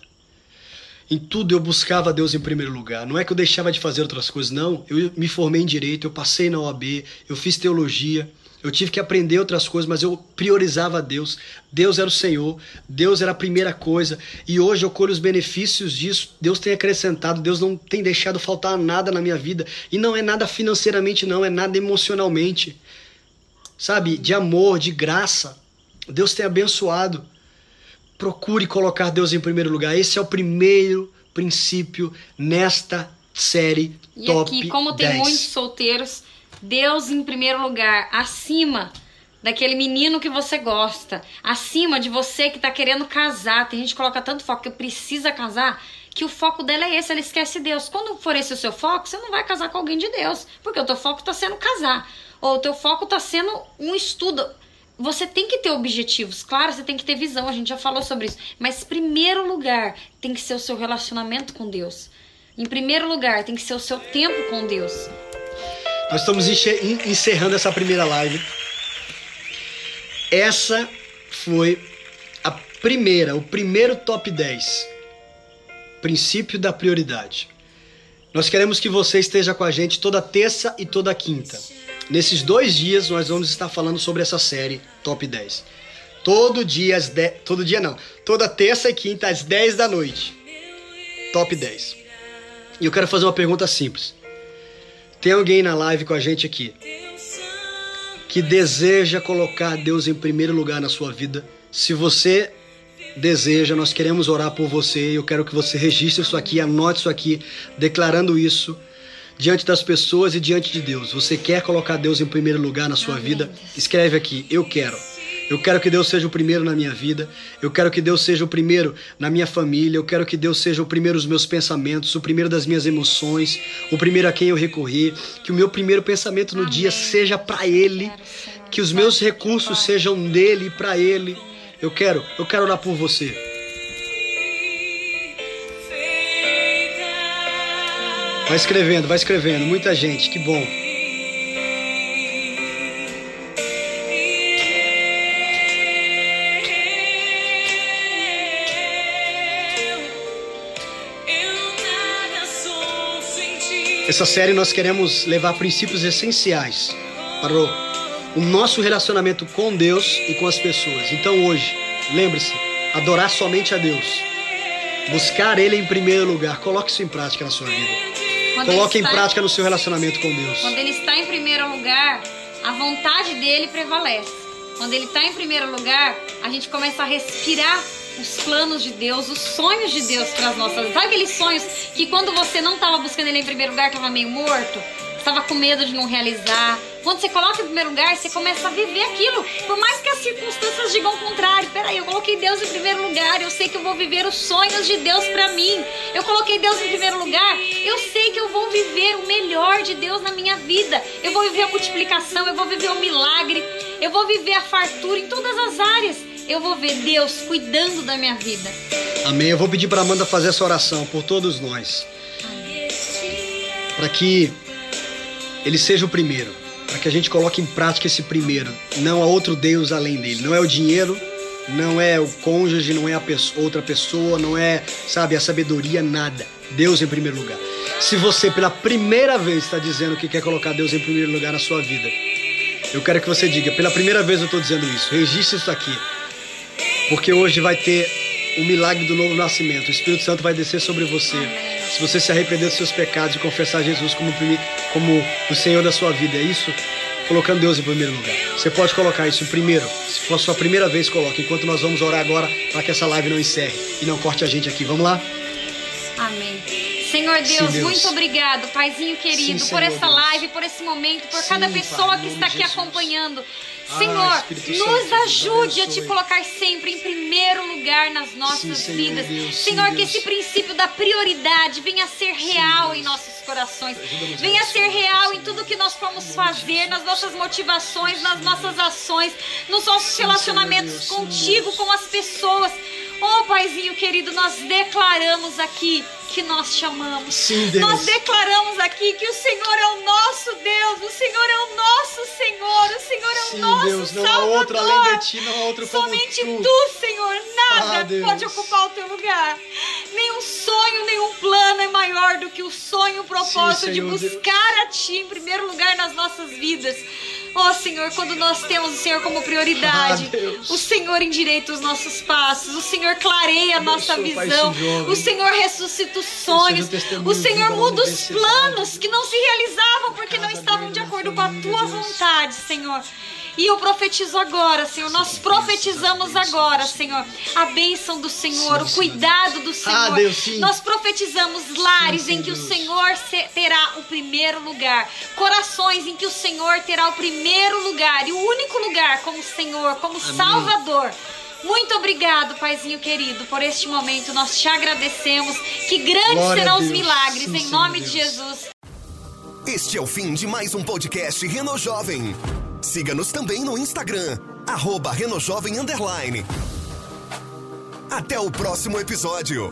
Em tudo eu buscava Deus em primeiro lugar. Não é que eu deixava de fazer outras coisas, não. Eu me formei em direito, eu passei na OAB, eu fiz teologia, eu tive que aprender outras coisas, mas eu priorizava Deus. Deus era o Senhor, Deus era a primeira coisa. E hoje eu colho os benefícios disso. Deus tem acrescentado, Deus não tem deixado faltar nada na minha vida. E não é nada financeiramente, não, é nada emocionalmente. sabe, de amor, de graça. Deus tem abençoado. Procure colocar Deus em primeiro lugar. Esse é o primeiro princípio nesta série E Top aqui, como 10. tem muitos solteiros, Deus em primeiro lugar, acima daquele menino que você gosta, acima de você que tá querendo casar. Tem gente que coloca tanto foco que precisa casar, que o foco dela é esse, ela esquece Deus. Quando for esse o seu foco, você não vai casar com alguém de Deus, porque o teu foco tá sendo casar, ou o teu foco tá sendo um estudo. Você tem que ter objetivos, claro, você tem que ter visão, a gente já falou sobre isso. Mas, primeiro lugar, tem que ser o seu relacionamento com Deus. Em primeiro lugar, tem que ser o seu tempo com Deus. Nós estamos encerrando essa primeira live. Essa foi a primeira, o primeiro top 10. Princípio da prioridade. Nós queremos que você esteja com a gente toda terça e toda quinta. Nesses dois dias nós vamos estar falando sobre essa série Top 10. Todo dia às 10. Todo dia não. Toda terça e quinta às 10 da noite. Top 10. E eu quero fazer uma pergunta simples. Tem alguém na live com a gente aqui que deseja colocar Deus em primeiro lugar na sua vida? Se você deseja, nós queremos orar por você. Eu quero que você registre isso aqui, anote isso aqui, declarando isso diante das pessoas e diante de Deus. Você quer colocar Deus em primeiro lugar na sua Amém, vida? Escreve aqui, eu quero. Eu quero que Deus seja o primeiro na minha vida. Eu quero que Deus seja o primeiro na minha família. Eu quero que Deus seja o primeiro dos meus pensamentos, o primeiro das minhas emoções, o primeiro a quem eu recorrer. Que o meu primeiro pensamento no Amém. dia seja para Ele. Que os meus recursos sejam dele e para Ele. Eu quero, eu quero orar por você. Vai escrevendo, vai escrevendo. Muita gente, que bom. Essa série nós queremos levar princípios essenciais para o, nosso relacionamento com Deus e com as pessoas. Então hoje, lembre-se, adorar somente a Deus. Buscar Ele em primeiro lugar. Coloque isso em prática na sua vida. Coloque em prática no seu relacionamento com Deus. Quando ele está em primeiro lugar, a vontade dele prevalece. Quando ele está em primeiro lugar, a gente começa a respirar os planos de Deus, os sonhos de Deus para as nossas vidas. Sabe aqueles sonhos que quando você não estava buscando ele em primeiro lugar, estava meio morto? Estava com medo de não realizar. Quando você coloca em primeiro lugar, você começa a viver aquilo. Por mais que as circunstâncias digam o contrário. Peraí, eu coloquei Deus em primeiro lugar. Eu sei que eu vou viver os sonhos de Deus para mim. Eu coloquei Deus em primeiro lugar. Eu sei que eu vou viver o melhor de Deus na minha vida. Eu vou viver a multiplicação. Eu vou viver o milagre. Eu vou viver a fartura em todas as áreas. Eu vou ver Deus cuidando da minha vida. Amém. Eu vou pedir para Amanda fazer essa oração por todos nós. Para que ele seja o primeiro. Para que a gente coloque em prática esse primeiro. Não há outro Deus além dele. Não é o dinheiro, não é o cônjuge, não é a outra pessoa, não é, sabe, a sabedoria, nada. Deus em primeiro lugar. Se você pela primeira vez está dizendo que quer colocar Deus em primeiro lugar na sua vida, eu quero que você diga, pela primeira vez eu estou dizendo isso. Registre isso aqui. Porque hoje vai ter o milagre do novo nascimento. O Espírito Santo vai descer sobre você. Se você se arrepender dos seus pecados e confessar Jesus como, como o Senhor da sua vida, é isso? Colocando Deus em primeiro lugar. Você pode colocar isso em primeiro. Se for a sua primeira vez, coloque. Enquanto nós vamos orar agora para que essa live não encerre e não corte a gente aqui. Vamos lá? Amém. Senhor Deus, Sim, Deus. muito obrigado, Paizinho querido, Sim, por essa Deus. live, por esse momento, por Sim, cada Pai, pessoa em que está aqui Jesus. acompanhando. Ah, Senhor, Espírito nos Santo, Deus, ajude a te colocar sempre em primeiro lugar nas nossas Senhor vidas. Deus, sim, Senhor, que Deus. esse princípio da prioridade venha a ser real em nossos corações. Venha a ser real em Senhor. tudo que nós formos fazer, nas nossas motivações, nas nossas ações, nos nossos relacionamentos Deus, sim, contigo, Deus. com as pessoas. Oh, Paizinho querido, nós declaramos aqui que nós te amamos. Sim, Deus. Nós declaramos aqui que o Senhor é o nosso Deus, o Senhor é o nosso Senhor, o Senhor é o Sim, nosso Deus, não há Salvador. outro além de ti, não há outro como Somente tu. tu, Senhor, nada Ah, Deus. pode ocupar o teu lugar. Nenhum sonho, nenhum plano é maior do que o sonho, o propósito de Senhor Deus. buscar a ti em primeiro lugar nas nossas vidas. Oh, Senhor, quando nós temos o Senhor como prioridade, Ah, o Senhor endireita os nossos passos, o Senhor clareia a nossa visão, jovem. o Senhor ressuscita os sonhos, o Senhor muda os planos que não se realizavam porque não estavam de acordo com a tua vontade, Senhor. E eu profetizo agora, Senhor. Nós profetizamos agora, Senhor, a bênção do Senhor, o cuidado do Senhor. Ah, Deus, sim. Nós profetizamos lares Sim, em que o. Senhor se- terá o primeiro lugar, corações em que o Senhor terá o primeiro lugar e o único lugar como Senhor, como Salvador. Muito obrigado, Paizinho querido, por este momento. Nós te agradecemos. Que grandes Glória serão os milagres, Sim, em Senhor nome de Deus. Jesus. Este é o fim de mais um podcast Reno Jovem. Siga-nos também no Instagram, arroba Renojovem Underline. Até o próximo episódio.